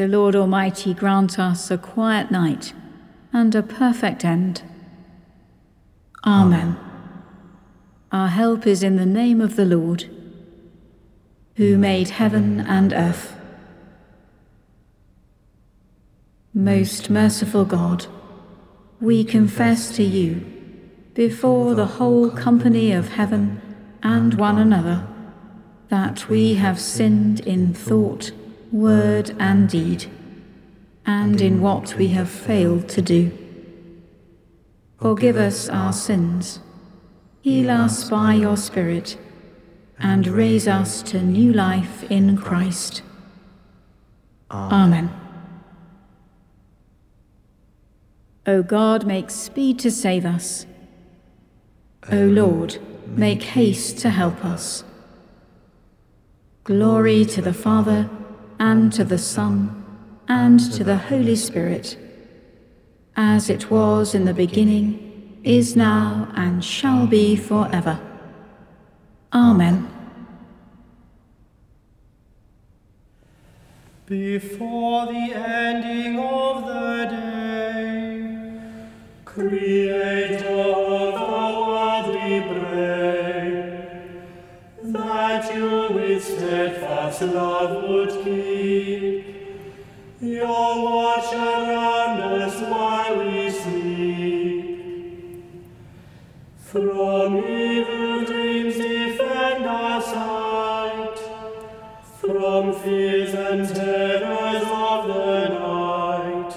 The Lord Almighty grant us a quiet night and a perfect end. Amen. Our help is in the name of the Lord, who made heaven and earth. Most merciful God, we confess to you, before the whole company of heaven and one another, that we have sinned in thought word, and deed, and in what we have failed to do. Forgive us our sins, heal us by your Spirit, and raise us to new life in Christ. Amen. O God, make speed to save us. O Lord, make haste to help us. Glory to the Father, and to the Son, and to the Holy Spirit, as it was in the beginning, is now, and shall be forever. Amen. Before the ending of the day, From evil dreams defend our sight, from fears and terrors of the night.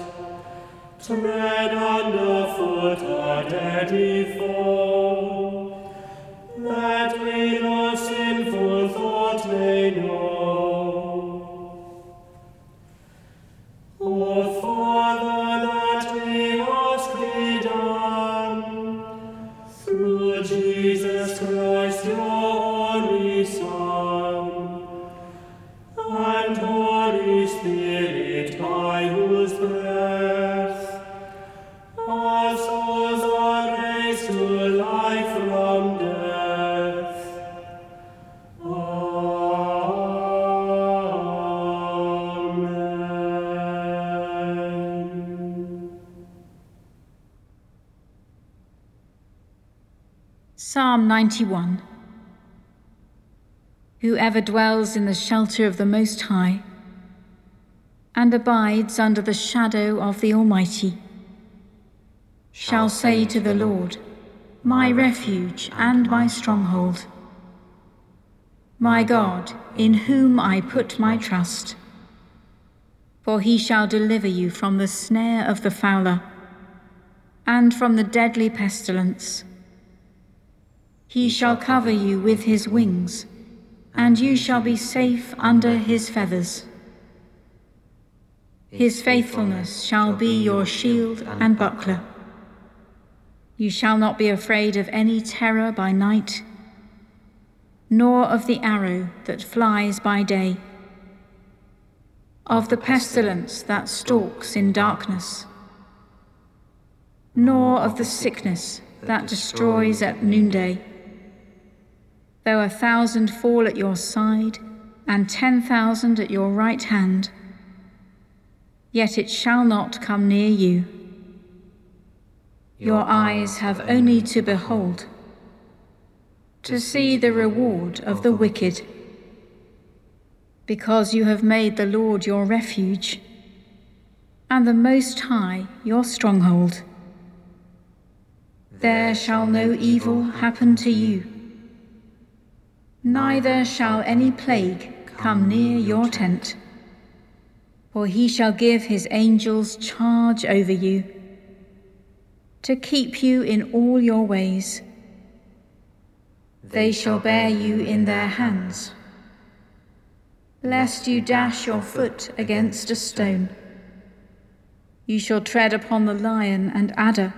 Tread underfoot our deadly foe, that we no sinful thought may know. Psalm 91 Whoever dwells in the shelter of the Most High and abides under the shadow of the Almighty shall say to the Lord, My refuge and my stronghold, my God, in whom I put my trust. For he shall deliver you from the snare of the fowler and from the deadly pestilence. He shall cover you with his wings, and you shall be safe under his feathers. His faithfulness shall be your shield and buckler. You shall not be afraid of any terror by night, nor of the arrow that flies by day, of the pestilence that stalks in darkness, nor of the sickness that destroys at noonday. Though a thousand fall at your side, and ten thousand at your right hand, yet it shall not come near you. Your eyes have only to behold, to see the reward of the wicked, because you have made the Lord your refuge, and the Most High your stronghold. There shall no evil happen to you. Neither shall any plague come near your tent, for he shall give his angels charge over you, to keep you in all your ways. They shall bear you in their hands, lest you dash your foot against a stone. You shall tread upon the lion and adder,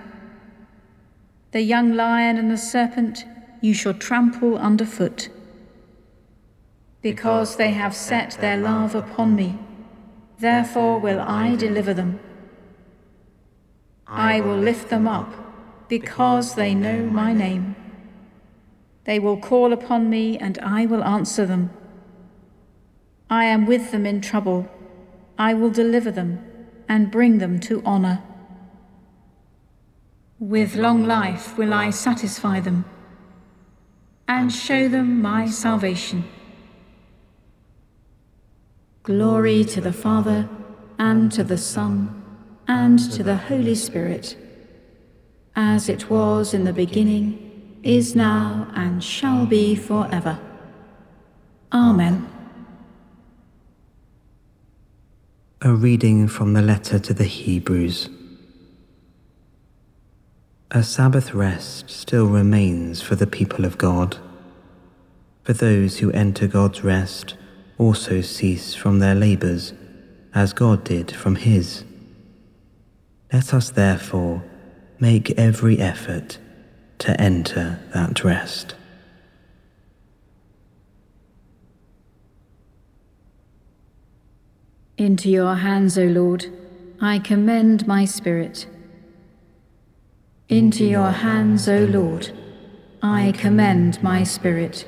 the young lion and the serpent you shall trample underfoot because they have set their love upon me. Therefore will I deliver them. I will lift them up, because they know my name. They will call upon me, and I will answer them. I am with them in trouble. I will deliver them and bring them to honor. With long life will I satisfy them and show them my salvation. Glory to the Father, and to the Son, and to the Holy Spirit, as it was in the beginning, is now, and shall be forever. Amen. A reading from the letter to the Hebrews. A Sabbath rest still remains for the people of God. For those who enter God's rest also cease from their labours, as God did from his. Let us therefore make every effort to enter that rest. Into your hands, O Lord, I commend my spirit. Into your hands, O Lord, I commend my spirit.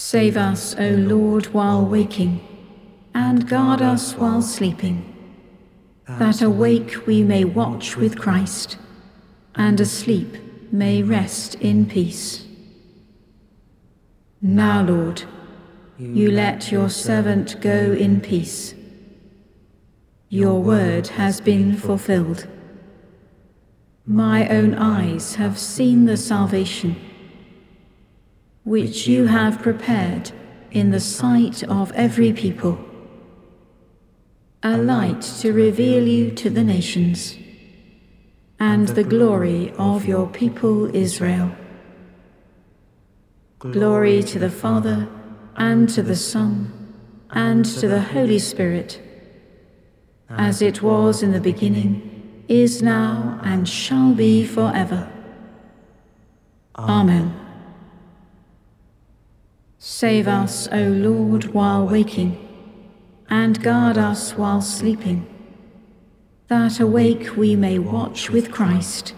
Save us, O Lord, while waking, and guard us while sleeping, that awake we may watch with Christ, and asleep may rest in peace. Now, Lord, you let your servant go in peace. Your word has been fulfilled. My own eyes have seen the salvation which you have prepared in the sight of every people, a light to reveal you to the nations, and the glory of your people Israel. Glory to the Father, and to the Son, and to the Holy Spirit, as it was in the beginning, is now, and shall be forever. Amen. Save us, O Lord, while waking, and guard us while sleeping, that awake we may watch with Christ,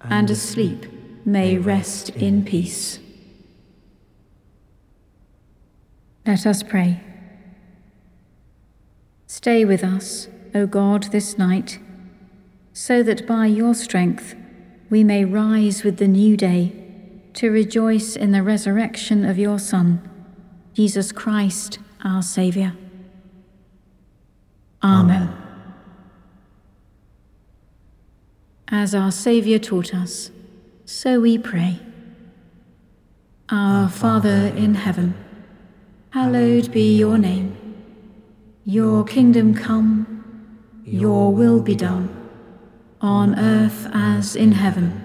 and asleep may rest in peace. Let us pray. Stay with us, O God, this night, so that by your strength we may rise with the new day to rejoice in the resurrection of your Son, Jesus Christ, our Saviour. Amen. As our Saviour taught us, so we pray. Our Father in heaven, hallowed be your name. Your kingdom come, your will be done, on earth as in heaven.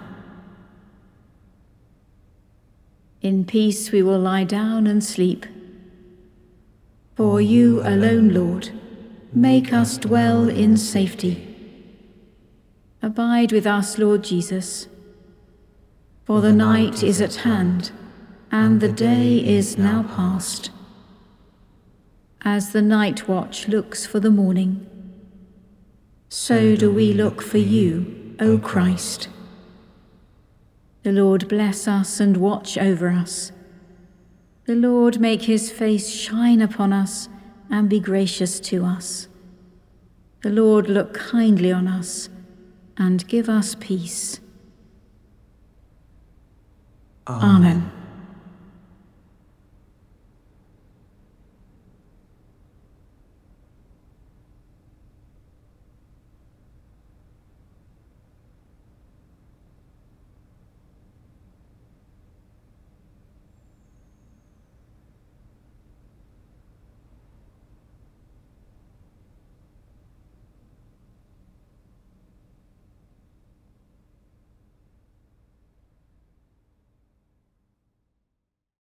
In peace we will lie down and sleep. For you alone, Lord, make us dwell in safety. Abide with us, Lord Jesus. For the night is at hand, and the day is now past as the night watch looks for the morning. So do we look for you, O Christ. The Lord bless us and watch over us. The Lord make his face shine upon us and be gracious to us. The Lord look kindly on us and give us peace. Amen. Amen.